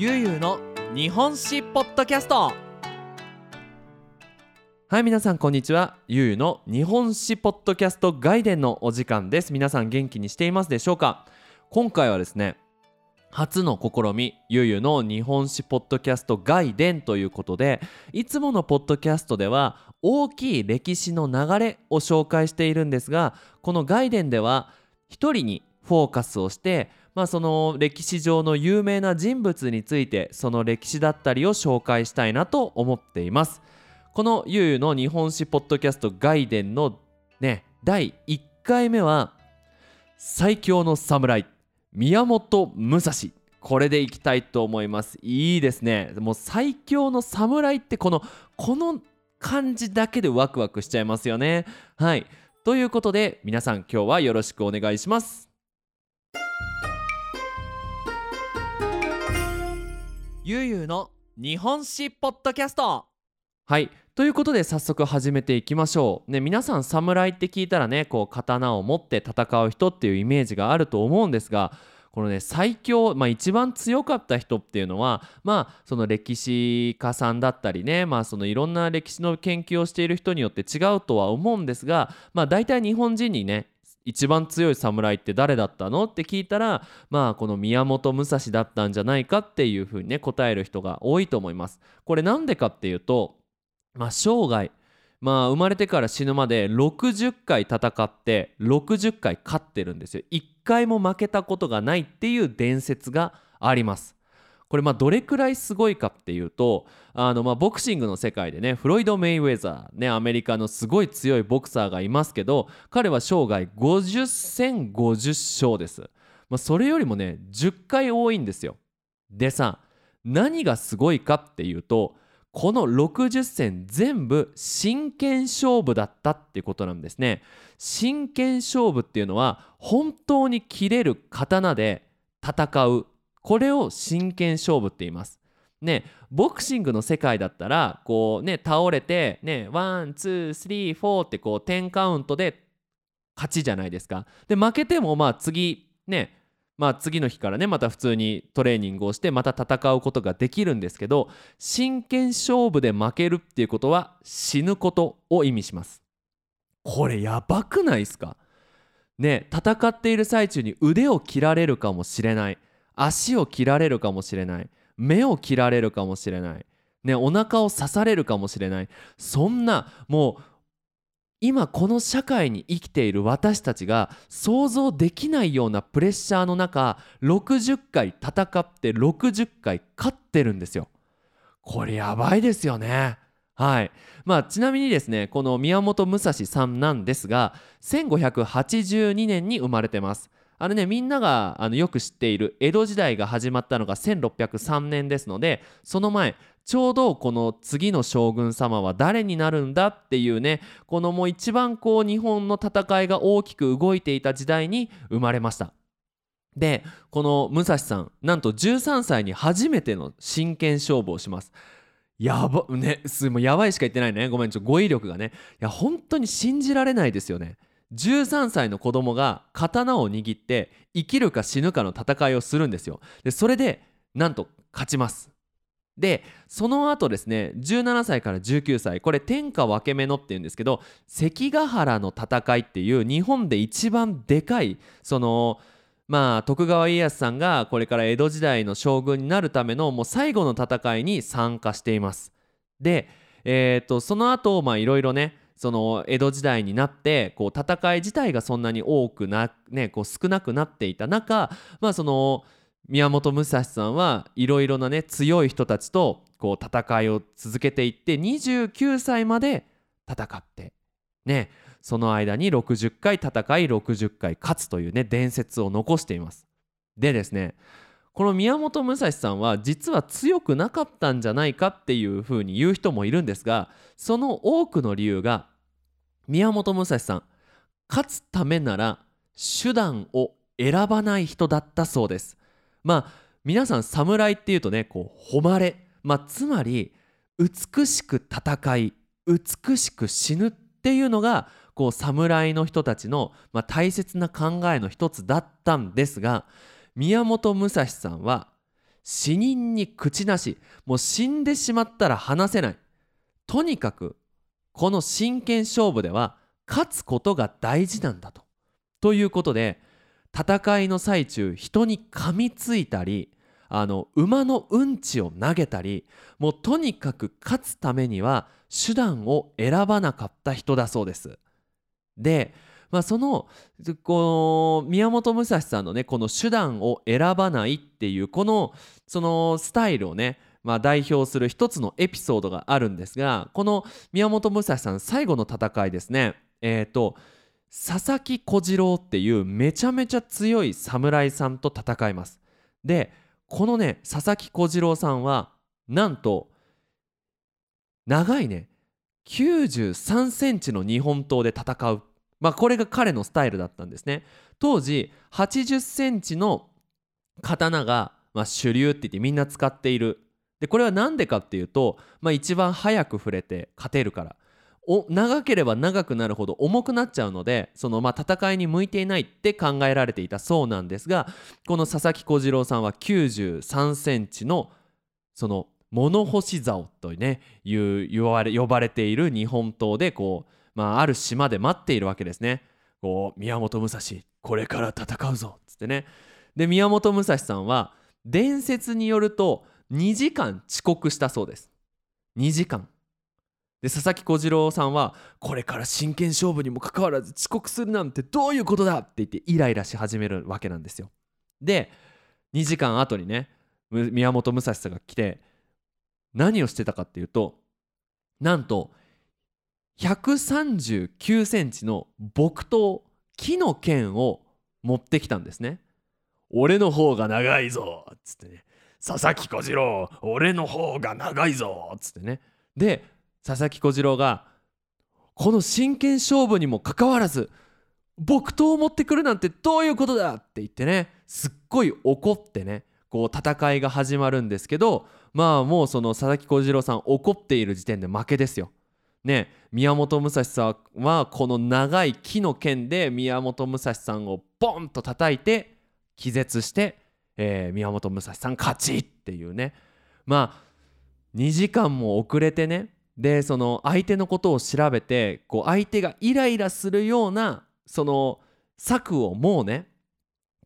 ゆうゆうの日本史ポッドキャスト。はい皆さんこんにちは。ゆうゆうの日本史ポッドキャスト外伝のお時間です。皆さん元気にしていますでしょうか？今回はですね初の試みゆうゆうの日本史ポッドキャスト外伝ということでいつものポッドキャストでは大きい歴史の流れを紹介しているんですがこの外伝では一人にフォーカスをしてまあ、その歴史上の有名な人物についてその歴史だったりを紹介したいなと思っています。このゆうゆうの日本史ポッドキャスト外伝のね第1回目は最強の侍宮本武蔵。これでいきたいと思います。いいですね。もう最強の侍ってこのこの感じだけでワクワクしちゃいますよね。はい。ということで皆さん今日はよろしくお願いします。ゆうゆうの日本史ポッドキャスト。はい。ということで早速始めていきましょう。ね皆さん侍って聞いたらねこう刀を持って戦う人っていうイメージがあると思うんですがこのね最強、まあ、一番強かった人っていうのはまあその歴史家さんだったりねまあそのいろんな歴史の研究をしている人によって違うとは思うんですがまあ大体日本人にね一番強い侍って誰だったの？って聞いたらまあこの宮本武蔵だったんじゃないかっていうふうにね答える人が多いと思います。これなんでかっていうとまあ生涯まあ生まれてから死ぬまで60回戦って60回勝ってるんですよ。1回も負けたことがないっていう伝説があります。これまあどれくらいすごいかっていうとあのまあボクシングの世界でねフロイド・メイウェザーねアメリカのすごい強いボクサーがいますけど彼は生涯50戦50勝です、まあ、それよりもね10回多いんですよ。でさ何がすごいかっていうとこの60戦全部真剣勝負だったっていうことなんですね。真剣勝負っていうのは本当に切れる刀で戦うこれを真剣勝負って言います。ねボクシングの世界だったらこうね倒れてね one two three four ってこう10カウントで勝ちじゃないですか。で負けてもまあ次ねまあ次の日からねまた普通にトレーニングをしてまた戦うことができるんですけど真剣勝負で負けるっていうことは死ぬことを意味します。これやばくないですか？ね戦っている最中に腕を切られるかもしれない。足を切られるかもしれない。目を切られるかもしれない、ね、お腹を刺されるかもしれない。そんなもう今この社会に生きている私たちが想像できないようなプレッシャーの中60回戦って60回勝ってるんですよ。これやばいですよね。はい。まあ、ちなみにですねこの宮本武蔵さんなんですが1582年に生まれてます。あのねみんながあのよく知っている江戸時代が始まったのが1603年ですのでその前ちょうどこの次の将軍様は誰になるんだっていうねこのもう一番こう日本の戦いが大きく動いていた時代に生まれました。でこの武蔵さんなんと13歳に初めての真剣勝負をします。やばねすもうやばいしか言ってないね。ごめんちょ語彙力がね。いや本当に信じられないですよね。13歳の子供が刀を握って生きるか死ぬかの戦いをするんですよ。でそれでなんと勝ちます。でその後ですね17歳から19歳これ天下分け目のっていうんですけど関ヶ原の戦いっていう日本で一番でかいそのまあ徳川家康さんがこれから江戸時代の将軍になるためのもう最後の戦いに参加しています。でえーとその後まあいろいろねその江戸時代になってこう戦い自体がそんなに多くな、ね、こう少なくなっていた中、まあ、その宮本武蔵さんはいろいろなね強い人たちとこう戦いを続けていって29歳まで戦ってねその間に60回戦い60回勝つというね伝説を残しています。でですねこの宮本武蔵さんは実は強くなかったんじゃないかっていうふうに言う人もいるんですがその多くの理由が宮本武蔵さん勝つためなら手段を選ばない人だったそうです。まあ皆さん侍っていうとねこう誉れ、まあ、つまり美しく戦い美しく死ぬっていうのがこう侍の人たちの、まあ、大切な考えの一つだったんですが宮本武蔵さんは死人に口なしもう死んでしまったら話せないとにかくこの真剣勝負では勝つことが大事なんだと。ということで戦いの最中人に噛みついたりあの馬のうんちを投げたりもうとにかく勝つためには手段を選ばなかった人だそうです。で、まあ、そのこの宮本武蔵さんのねこの手段を選ばないっていうこのそのスタイルをねまあ、代表する一つのエピソードがあるんですがこの宮本武蔵さん最後の戦いですね。えっ、ー、と佐々木小次郎っていうめちゃめちゃ強い侍さんと戦います。でこのね佐々木小次郎さんはなんと長いね93センチの日本刀で戦うまあこれが彼のスタイルだったんですね。当時80センチの刀が、まあ、主流って言ってみんな使っている。でこれは何でかっていうと、まあ、一番早く触れて勝てるから。お長ければ長くなるほど重くなっちゃうのでそのまあ戦いに向いていないって考えられていたそうなんですがこの佐々木小次郎さんは93センチのその物干し竿という言われ呼ばれている日本刀でこう、まあ、ある島で待っているわけですね。こう宮本武蔵これから戦うぞっつってね。で宮本武蔵さんは伝説によると2時間遅刻したそうです。2時間。で佐々木小次郎さんはこれから真剣勝負にもかかわらず遅刻するなんてどういうことだって言ってイライラし始めるわけなんですよ。で2時間後にね宮本武蔵さんが来て何をしてたかっていうとなんと139センチの木刀木の剣を持ってきたんですね。俺の方が長いぞっつってね佐々木小次郎俺の方が長いぞっつってねで佐々木小次郎がこの真剣勝負にもかかわらず木刀を持ってくるなんてどういうことだって言ってねすっごい怒ってねこう戦いが始まるんですけどまあもうその佐々木小次郎さん怒っている時点で負けですよ。ね宮本武蔵さんはこの長い木の剣で宮本武蔵さんをボンと叩いて気絶して、えー、宮本武蔵さん勝ちっていうね。まあ2時間も遅れてねでその相手のことを調べてこう相手がイライラするようなその策をもうね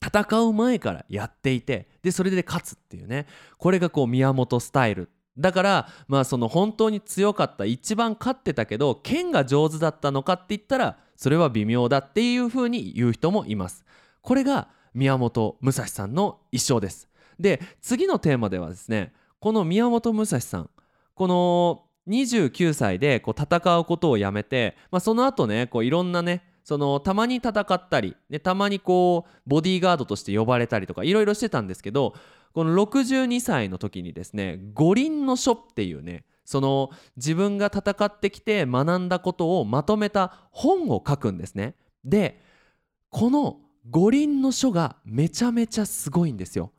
戦う前からやっていてでそれで勝つっていうね。これがこう宮本スタイル。だからまあその本当に強かった一番勝ってたけど剣が上手だったのかって言ったらそれは微妙だっていうふうに言う人もいます。これが宮本武蔵さんの一生です。で次のテーマではですねこの宮本武蔵さんこの29歳でこう戦うことをやめて、まあ、その後ねこういろんなねそのたまに戦ったり、ね、たまにこうボディーガードとして呼ばれたりとかいろいろしてたんですけどこの62歳の時にですね五輪の書っていうねその自分が戦ってきて学んだことをまとめた本を書くんですね。でこの五輪の書がめちゃめちゃすごいんですよ。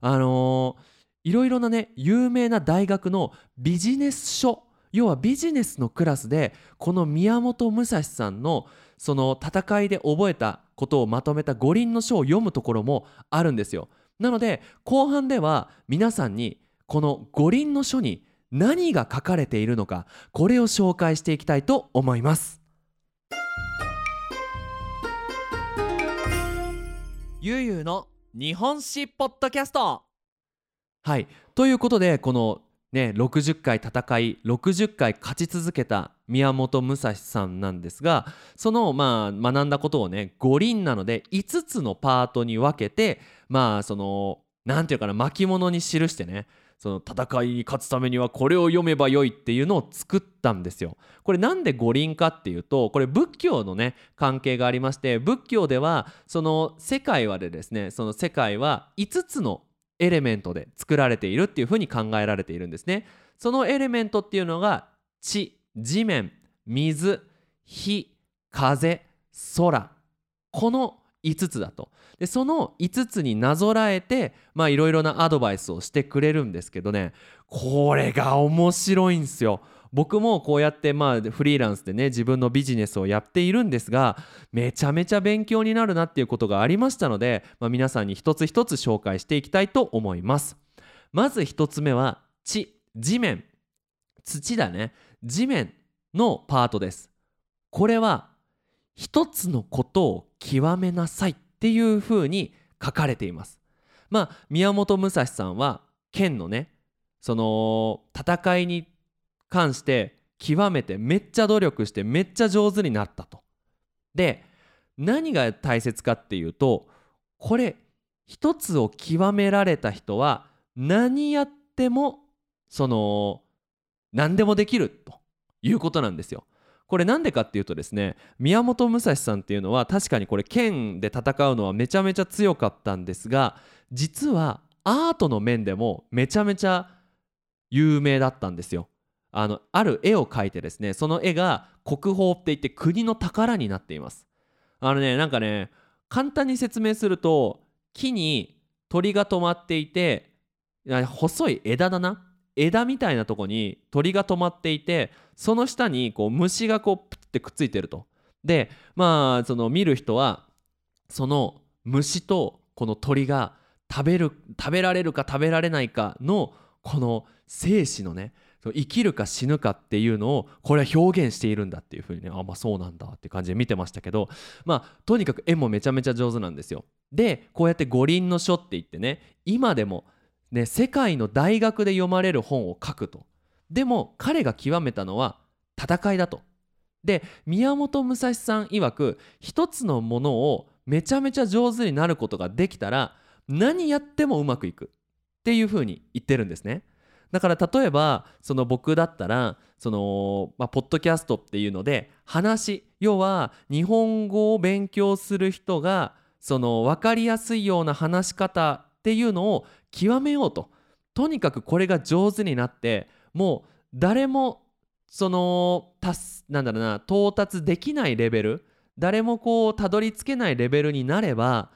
あのーいろいろなね有名な大学のビジネス書要はビジネスのクラスでこの宮本武蔵さんのその戦いで覚えたことをまとめた五輪の書を読むところもあるんですよなので後半では皆さんにこの五輪の書に何が書かれているのかこれを紹介していきたいと思います。ゆうゆうの日本史ポッドキャスト。はい。ということでこのね60回戦い60回勝ち続けた宮本武蔵さんなんですがそのまあ学んだことをね五輪なので5つのパートに分けてまあその何て言うかな巻物に記してねその戦いに勝つためにはこれを読めばよいっていうのを作ったんですよ。これなんで五輪かっていうとこれ仏教のね関係がありまして仏教ではその世界はでですねその世界は5つのエレメントで作られているっていうふうに考えられているんですね。そのエレメントっていうのが地地面水火風空この5つだと。でその5つになぞらえていろいろなアドバイスをしてくれるんですけどね。これが面白いんですよ。僕もこうやってまあフリーランスでね自分のビジネスをやっているんですがめちゃめちゃ勉強になるなっていうことがありましたので、まあ、皆さんに一つ一つ紹介していきたいと思います。まず1つ目は地地面。土だね。地面のパートです。これは一つのことを極めなさいっていうふうに書かれていますまあ宮本武蔵さんは剣のねその戦いに関して極めてめっちゃ努力してめっちゃ上手になったと。で何が大切かっていうとこれ一つを極められた人は何やってもその何でもできるということなんですよ。これなんでかっていうとですね宮本武蔵さんっていうのは確かにこれ剣で戦うのはめちゃめちゃ強かったんですが実はアートの面でもめちゃめちゃ有名だったんですよ。あのある絵を描いてですねその絵が国宝って言って国の宝になっています。あのねなんかね簡単に説明すると木に鳥が止まっていて細い枝だな枝みたいなとこに鳥が止まっていてその下にこう虫がこうプッてくっついてると。でまあその見る人はその虫とこの鳥が食べる食べられるか食べられないかのこの生死のね生きるか死ぬかっていうのをこれは表現しているんだっていうふうにねあまあそうなんだって感じで見てましたけどまあとにかく絵もめちゃめちゃ上手なんですよ。でこうやって五輪の書って言ってね今でもね世界の大学で読まれる本を書くと。でも彼が極めたのは戦いだと。で宮本武蔵さん曰く一つのものをめちゃめちゃ上手になることができたら何やってもうまくいくっていうふうに言ってるんですね。だから例えばその僕だったらその、まあ、ポッドキャストっていうので話要は日本語を勉強する人がその分かりやすいような話し方っていうのを極めようと。とにかくこれが上手になってもう誰もその達なんだろうな到達できないレベル誰もこうたどり着けないレベルになれば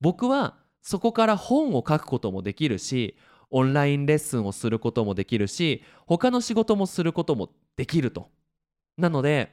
僕はそこから本を書くこともできるしオンラインレッスンをすることもできるし他の仕事もすることもできると。なので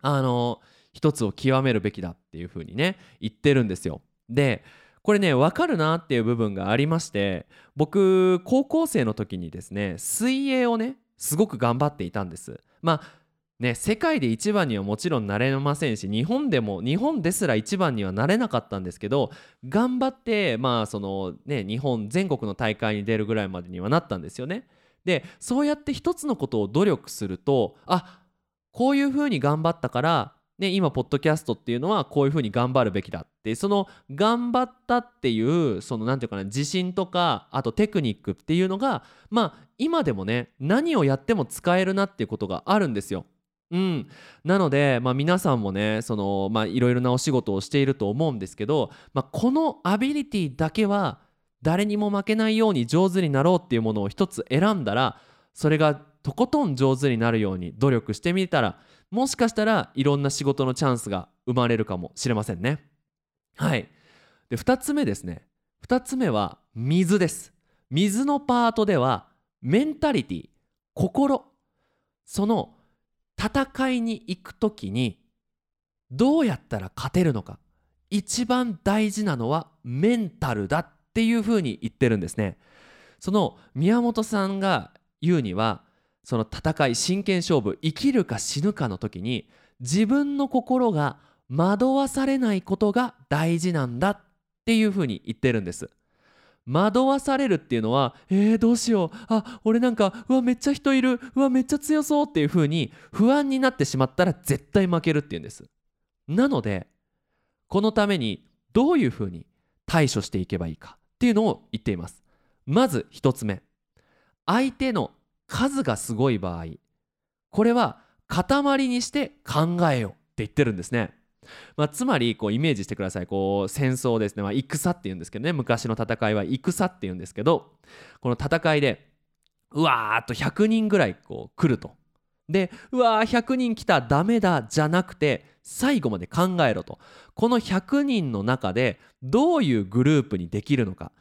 あの一つを極めるべきだっていうふうにね言ってるんですよ。でこれね分かるなっていう部分がありまして僕高校生の時にですね水泳をねすごく頑張っていたんですまあね、世界で一番にはもちろんなれませんし日本でも日本ですら一番にはなれなかったんですけど頑張ってまあそのね日本全国の大会に出るぐらいまでにはなったんですよね。でそうやって一つのことを努力するとあこういうふうに頑張ったから、ね、今ポッドキャストっていうのはこういうふうに頑張るべきだってその頑張ったっていうその何て言うかな自信とかあとテクニックっていうのがまあ今でもね何をやっても使えるなっていうことがあるんですよ。うん、なので、まあ、皆さんもねその、まあ、いろいろなお仕事をしていると思うんですけど、まあ、このアビリティだけは誰にも負けないように上手になろうっていうものを一つ選んだらそれがとことん上手になるように努力してみたらもしかしたらいろんな仕事のチャンスが生まれるかもしれませんね。はい。で2つ目ですね。2つ目は水です。水のパートではメンタリティ心。その戦いに行く時にどうやったら勝てるのか。一番大事なのはメンタルだっていうふうに言ってるんですね。その宮本さんが言うにはその戦い真剣勝負生きるか死ぬかの時に自分の心が惑わされないことが大事なんだっていうふうに言ってるんです。惑わされるっていうのはえー、どうしよう。あ俺なんかうわめっちゃ人いる。うわめっちゃ強そうっていう風に不安になってしまったら絶対負けるっていうんです。なのでこのためにどういう風に対処していけばいいかっていうのを言っています。まず1つ目。相手の数がすごい場合これは塊にして考えようって言ってるんですね。まあ、つまりこうイメージしてください。こう戦争ですね、まあ、戦っていうんですけどね。昔の戦いは戦っていうんですけどこの戦いでうわーっと100人ぐらいこう来ると。でうわー100人来たダメだじゃなくて最後まで考えろと。この100人の中でどういうグループにできるのか。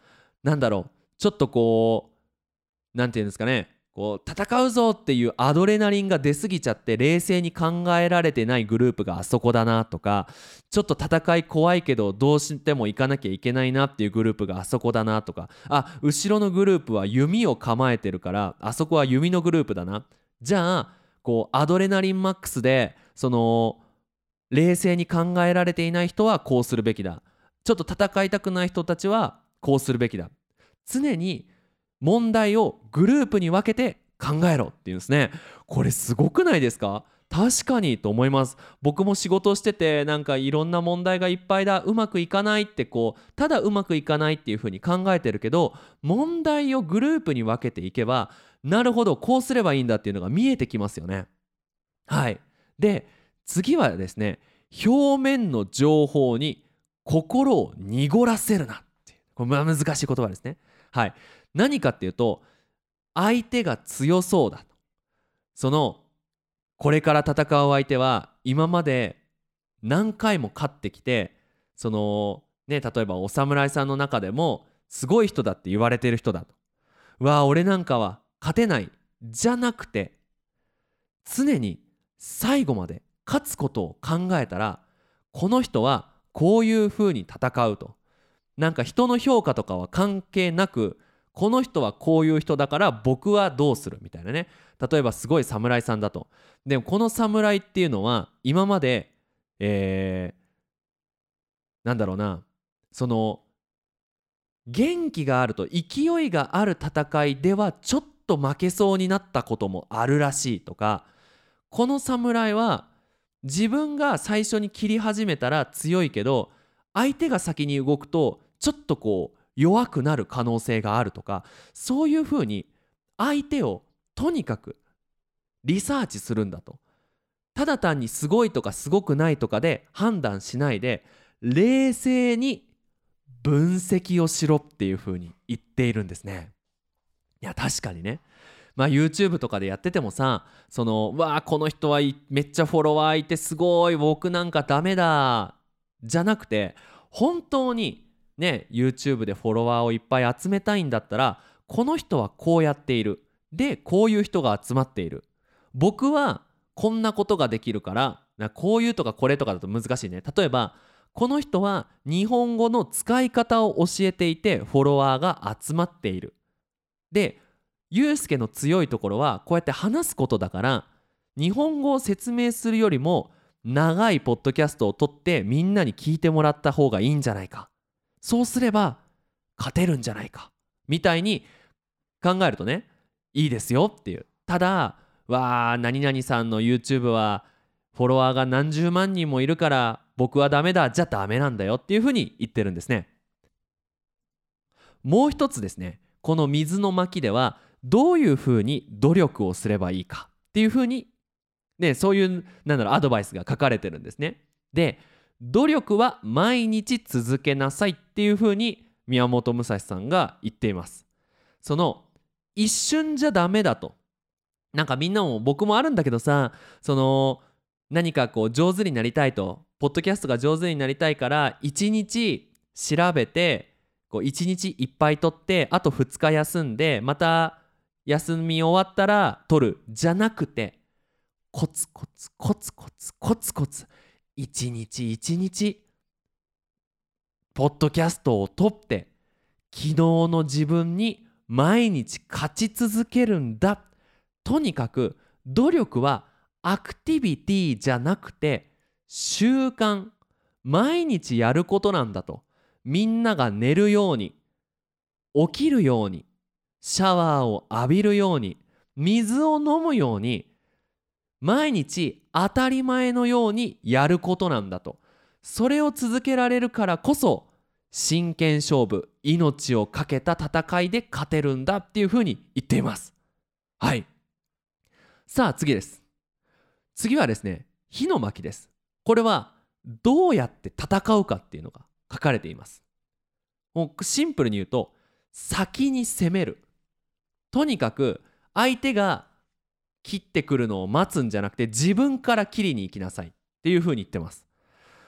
なんだろう。ちょっとこう何て言うんですかね。こう戦うぞっていうアドレナリンが出過ぎちゃって冷静に考えられてないグループがあそこだなとかちょっと戦い怖いけどどうしても行かなきゃいけないなっていうグループがあそこだなとかあ後ろのグループは弓を構えてるからあそこは弓のグループだな。じゃあこうアドレナリンマックスでその冷静に考えられていない人はこうするべきだ。ちょっと戦いたくない人たちはこうするべきだ。常に問題をグループに分けて考えろっていうんですね。これすごくないですか？確かにと思います。僕も仕事しててなんかいろんな問題がいっぱいだうまくいかないってこうただうまくいかないっていうふうに考えてるけど問題をグループに分けていけばなるほどこうすればいいんだっていうのが見えてきますよね。はい。で次はですね表面の情報に心を濁らせるなっていう。これ難しい言葉ですね。はい。何かっていうと相手が強そうだそのこれから戦う相手は今まで何回も勝ってきてそのね例えばお侍さんの中でもすごい人だって言われてる人だと。うわ俺なんかは勝てない。じゃなくて常に最後まで勝つことを考えたらこの人はこういうふうに戦うと。なんか人の評価とかは関係なくこの人はこういう人だから僕はどうするみたいなね。例えばすごい侍さんだと。でもこの侍っていうのは今までえー、なんだろうな。その元気があると勢いがある戦いではちょっと負けそうになったこともあるらしいとか。この侍は自分が最初に切り始めたら強いけど相手が先に動くとちょっとこう弱くなる可能性があるとかそういうふうに相手をとにかくリサーチするんだと。ただ単にすごいとかすごくないとかで判断しないで冷静に分析をしろっていうふうに言っているんですね。いや確かにね。まあ YouTube とかでやっててもさそのわあこの人はめっちゃフォロワーいてすごい僕なんかダメだじゃなくて本当にね YouTube でフォロワーをいっぱい集めたいんだったらこの人はこうやっている。でこういう人が集まっている。僕はこんなことができるからこういうとかこれとかだと難しいね。例えばこの人は日本語の使い方を教えていてフォロワーが集まっている。でゆうすけの強いところはこうやって話すことだから日本語を説明するよりも長いポッドキャストを撮ってみんなに聞いてもらった方がいいんじゃないか。そうすれば勝てるんじゃないかみたいに考えるとねいいですよっていう。ただわあ何々さんの YouTube はフォロワーが何十万人もいるから僕はダメだじゃダメなんだよっていうふうに言ってるんですね。もう一つですねこの水の巻ではどういうふうに努力をすればいいかっていうふうにねそういうなんだろうアドバイスが書かれてるんですね。で努力は毎日続けなさいっていうふうに宮本武蔵さんが言っています。その一瞬じゃダメだと。なんかみんなも僕もあるんだけどさその何かこう上手になりたいとポッドキャストが上手になりたいから一日調べてこう1日いっぱい取ってあと2日休んでまた休み終わったら取る。じゃなくてコツコツコツコツコツコツ一日一日。ポッドキャストを撮って昨日の自分に毎日勝ち続けるんだ。とにかく努力はアクティビティじゃなくて習慣。毎日やることなんだと。みんなが寝るように起きるようにシャワーを浴びるように水を飲むように毎日当たり前のようにやることなんだと。それを続けられるからこそ真剣勝負命を懸けた戦いで勝てるんだっていうふうに言っています。はい。さあ次です。次はですね火の巻です。これはどうやって戦うかっていうのが書かれています。もうシンプルに言うと先に攻める。とにかく相手が切ってくるのを待つんじゃなくて自分から切りに行きなさいっていうふうに言ってます。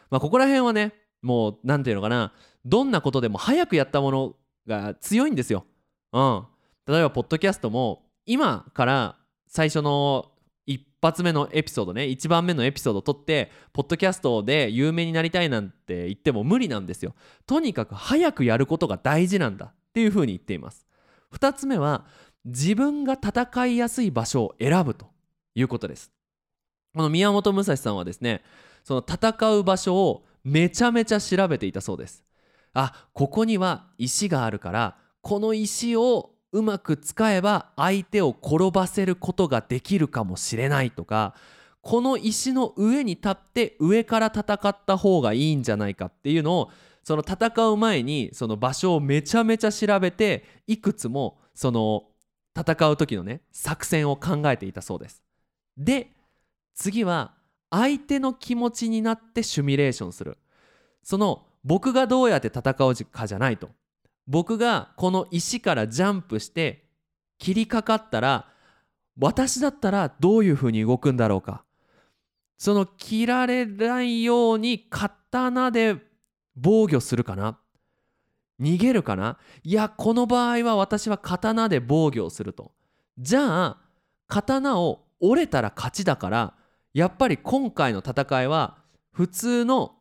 まあ、ここら辺はねもう何て言うのかなどんなことでも早くやったものが強いんですよ。うん、例えばポッドキャストも今から最初の一発目のエピソードね1番目のエピソードを撮ってポッドキャストで有名になりたいなんて言っても無理なんですよとにかく早くやることが大事なんだっていうふうに言っています2つ目は自分が戦いやすい場所を選ぶということです。この宮本武蔵さんはですねその戦う場所をめちゃめちゃ調べていたそうです。あここには石があるからこの石をうまく使えば相手を転ばせることができるかもしれないとかこの石の上に立って上から戦った方がいいんじゃないかっていうのをその戦う前にその場所をめちゃめちゃ調べていくつもその戦う時のね作戦を考えていたそうです。で次は相手の気持ちになってシミュレーションする。その僕がどうやって戦うかじゃないと。僕がこの石からジャンプして切りかかったら私だったらどういうふうに動くんだろうか。その切られないように刀で防御するかな。逃げるかな？いやこの場合は私は刀で防御をするとじゃあ刀を折れたら勝ちだからやっぱり今回の戦いは普通の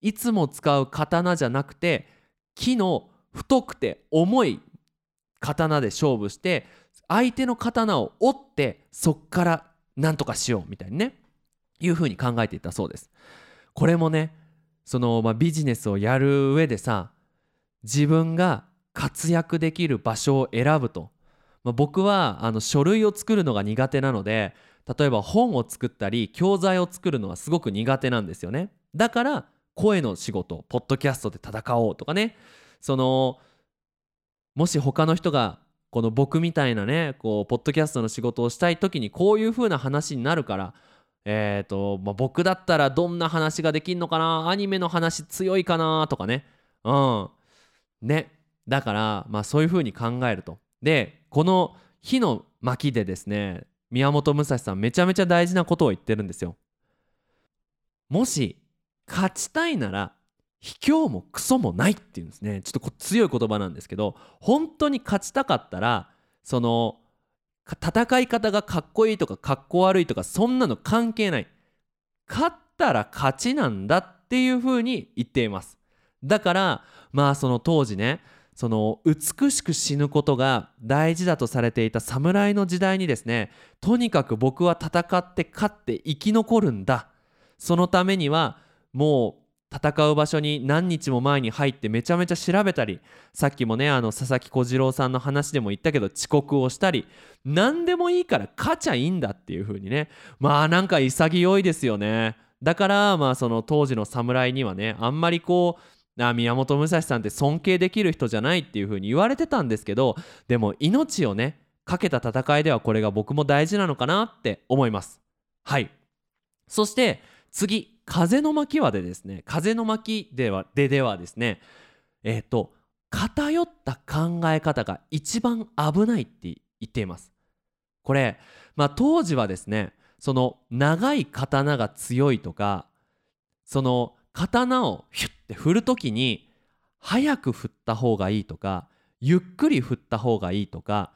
いつも使う刀じゃなくて木の太くて重い刀で勝負して相手の刀を折ってそっから何とかしようみたいにねいうふうに考えていたそうです。これもねその、まあ、ビジネスをやる上でさ自分が活躍できる場所を選ぶと、まあ、僕はあの書類を作るのが苦手なので例えば本を作ったり教材を作るのはすごく苦手なんですよね。だから声の仕事ポッドキャストで戦おうとかね。そのもし他の人がこの僕みたいなねこうポッドキャストの仕事をしたい時にこういう風な話になるからえーとまあ、僕だったらどんな話ができんのかなアニメの話強いかなとかね。うん。ね。だからまあそういう風に考えると。でこの火の巻でですね宮本武蔵さんめちゃめちゃ大事なことを言ってるんですよ。もし勝ちたいなら卑怯もクソもないっていうんですね。ちょっと強い言葉なんですけど本当に勝ちたかったらその戦い方がかっこいいとかかっこ悪いとかそんなの関係ない。勝ったら勝ちなんだっていうふうに言っています。だからまあその当時ねその美しく死ぬことが大事だとされていた侍の時代にですねとにかく僕は戦って勝って生き残るんだ。そのためにはもう戦う場所に何日も前に入ってめちゃめちゃ調べたりさっきもねあの佐々木小次郎さんの話でも言ったけど遅刻をしたり何でもいいから勝ちゃいいんだっていう風にね。まあなんか潔いですよね。だからまあその当時の侍にはねあんまりこうあ宮本武蔵さんって尊敬できる人じゃないっていう風に言われてたんですけどでも命をねかけた戦いではこれが僕も大事なのかなって思います。はい。そして次風の巻はでですね風の巻ではでではですねえっ、ー、と偏った考え方が一番危ないって言っています。これまあ当時はですねその長い刀が強いとかその刀をヒュッて振る時に早く振った方がいいとかゆっくり振った方がいいとか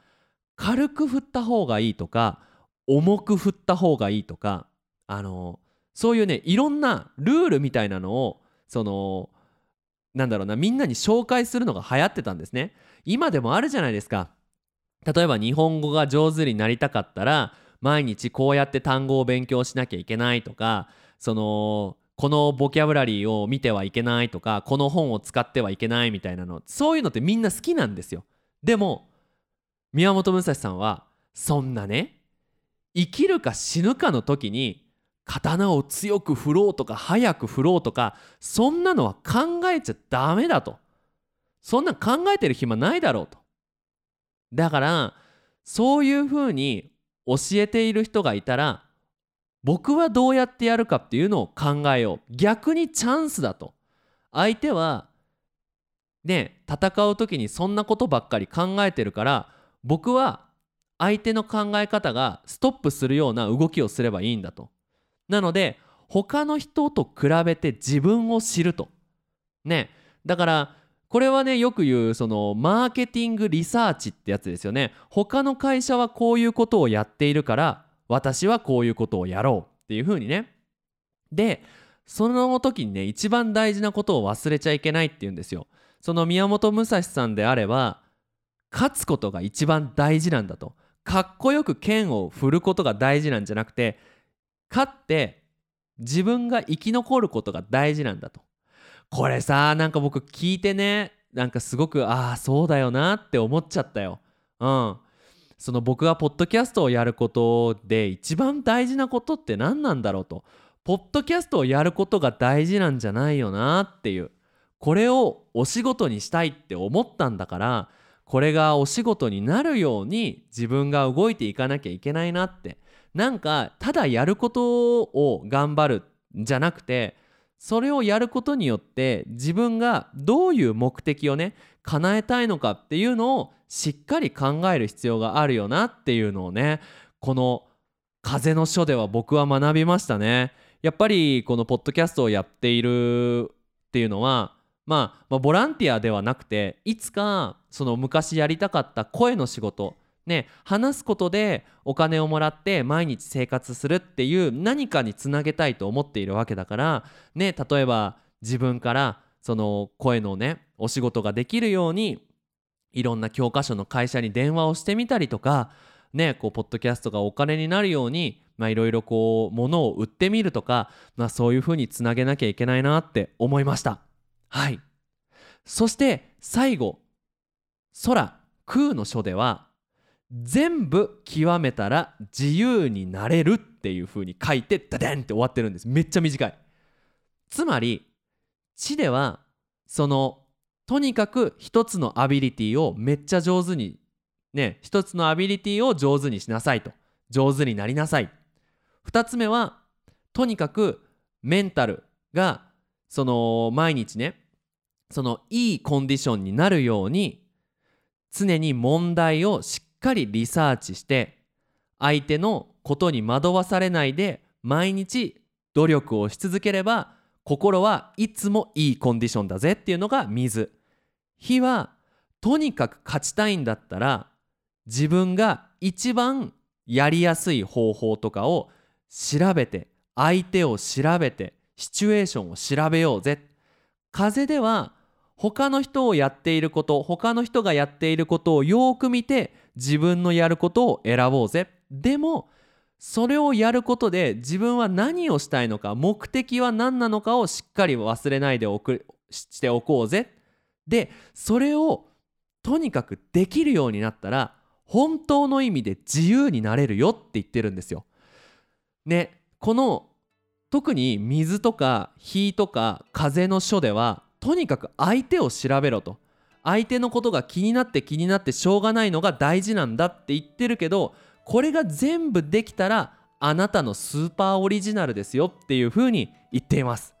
軽く振った方がいいとか重く振った方がいいとかあのそういうねいろんなルールみたいなのをそのなんだろうなみんなに紹介するのが流行ってたんですね。今でもあるじゃないですか。例えば日本語が上手になりたかったら毎日こうやって単語を勉強しなきゃいけないとかそのこのボキャブラリーを見てはいけないとかこの本を使ってはいけないみたいなの。そういうのってみんな好きなんですよ。でも宮本武蔵さんはそんなね生きるか死ぬかの時に刀を強く振ろうとか早く振ろうとかそんなのは考えちゃダメだと。そんな考えてる暇ないだろうと。だからそういうふうに教えている人がいたら僕はどうやってやるかっていうのを考えよう。逆にチャンスだと。相手はね戦う時にそんなことばっかり考えてるから僕は相手の考え方がストップするような動きをすればいいんだと。なので他の人と比べて自分を知ると。ね。だからこれはねよく言うそのマーケティングリサーチってやつですよね。他の会社はこういうことをやっているから私はこういうことをやろうっていう風にね。でその時にね一番大事なことを忘れちゃいけないっていうんですよ。その宮本武蔵さんであれば勝つことが一番大事なんだと。かっこよく剣を振ることが大事なんじゃなくて勝って自分が生き残ることが大事なんだと。これさなんか僕聞いてねなんかすごくああそうだよなって思っちゃったよ。うん。その僕がポッドキャストをやることで一番大事なことって何なんだろうと。ポッドキャストをやることが大事なんじゃないよなっていう。これをお仕事にしたいって思ったんだからこれがお仕事になるように自分が動いていかなきゃいけないなって。なんかただやることを頑張るんじゃなくてそれをやることによって自分がどういう目的をね叶えたいのかっていうのをしっかり考える必要があるよなっていうのをねこの「風の書」では僕は学びましたね。やっぱりこのポッドキャストをやっているっていうのはまあ、まあ、ボランティアではなくていつかその昔やりたかった声の仕事ね話すことでお金をもらって毎日生活するっていう何かにつなげたいと思っているわけだからね例えば自分からその声のねお仕事ができるようにいろんな教科書の会社に電話をしてみたりとかねこうポッドキャストがお金になるようにいろいろこう物を売ってみるとか、まあ、そういうふうにつなげなきゃいけないなって思いました。はい。そして最後空。空の書では全部極めたら自由になれるっていう風に書いてダデンって終わってるんです。めっちゃ短い。つまり地ではそのとにかく一つのアビリティをめっちゃ上手にね一つのアビリティを上手にしなさいと。上手になりなさい。二つ目はとにかくメンタルがその毎日ねそのいいコンディションになるように常に問題をしっかりリサーチして相手のことに惑わされないで毎日努力をし続ければ心はいつもいいコンディションだぜっていうのが水。火はとにかく勝ちたいんだったら自分が一番やりやすい方法とかを調べて相手を調べてシチュエーションを調べようぜ。風では他の人をやっていること他の人がやっていることをよく見て自分のやることを選ぼうぜ。でもそれをやることで自分は何をしたいのか目的は何なのかをしっかり忘れないでおくしておこうぜ。でそれをとにかくできるようになったら本当の意味で自由になれるよって言ってるんですよ。ねこの特に水とか火とか風の書ではとにかく相手を調べろと。相手のことが気になって気になってしょうがないのが大事なんだって言ってるけどこれが全部できたらあなたのスーパーオリジナルですよっていう風に言っています。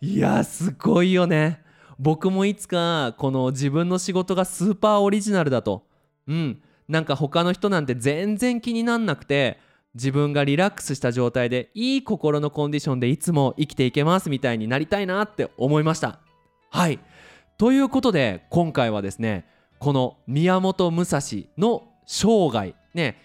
いやすごいよね。僕もいつかこの自分の仕事がスーパーオリジナルだと。うん。なんか他の人なんて全然気になんなくて自分がリラックスした状態でいい心のコンディションでいつも生きていけますみたいになりたいなって思いました。はい。ということで今回はですねこの宮本武蔵の生涯ね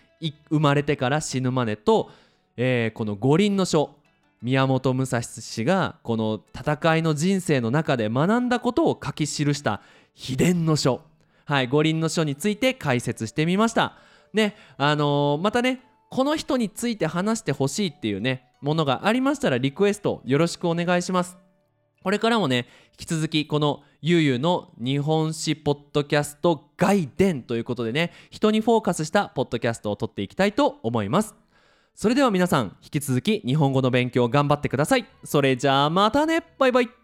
生まれてから死ぬまでと、えー、この五輪の書宮本武蔵氏がこの戦いの人生の中で学んだことを書き記した秘伝の書。はい五輪の書について解説してみました。ねあのー、またねこの人について話してほしいっていうねものがありましたらリクエストよろしくお願いします。これからもね引き続きこのゆうゆうの日本史ポッドキャスト外伝ということでね人にフォーカスしたポッドキャストを撮っていきたいと思います。それでは皆さん引き続き日本語の勉強頑張ってください。それじゃあまたね。バイバイ。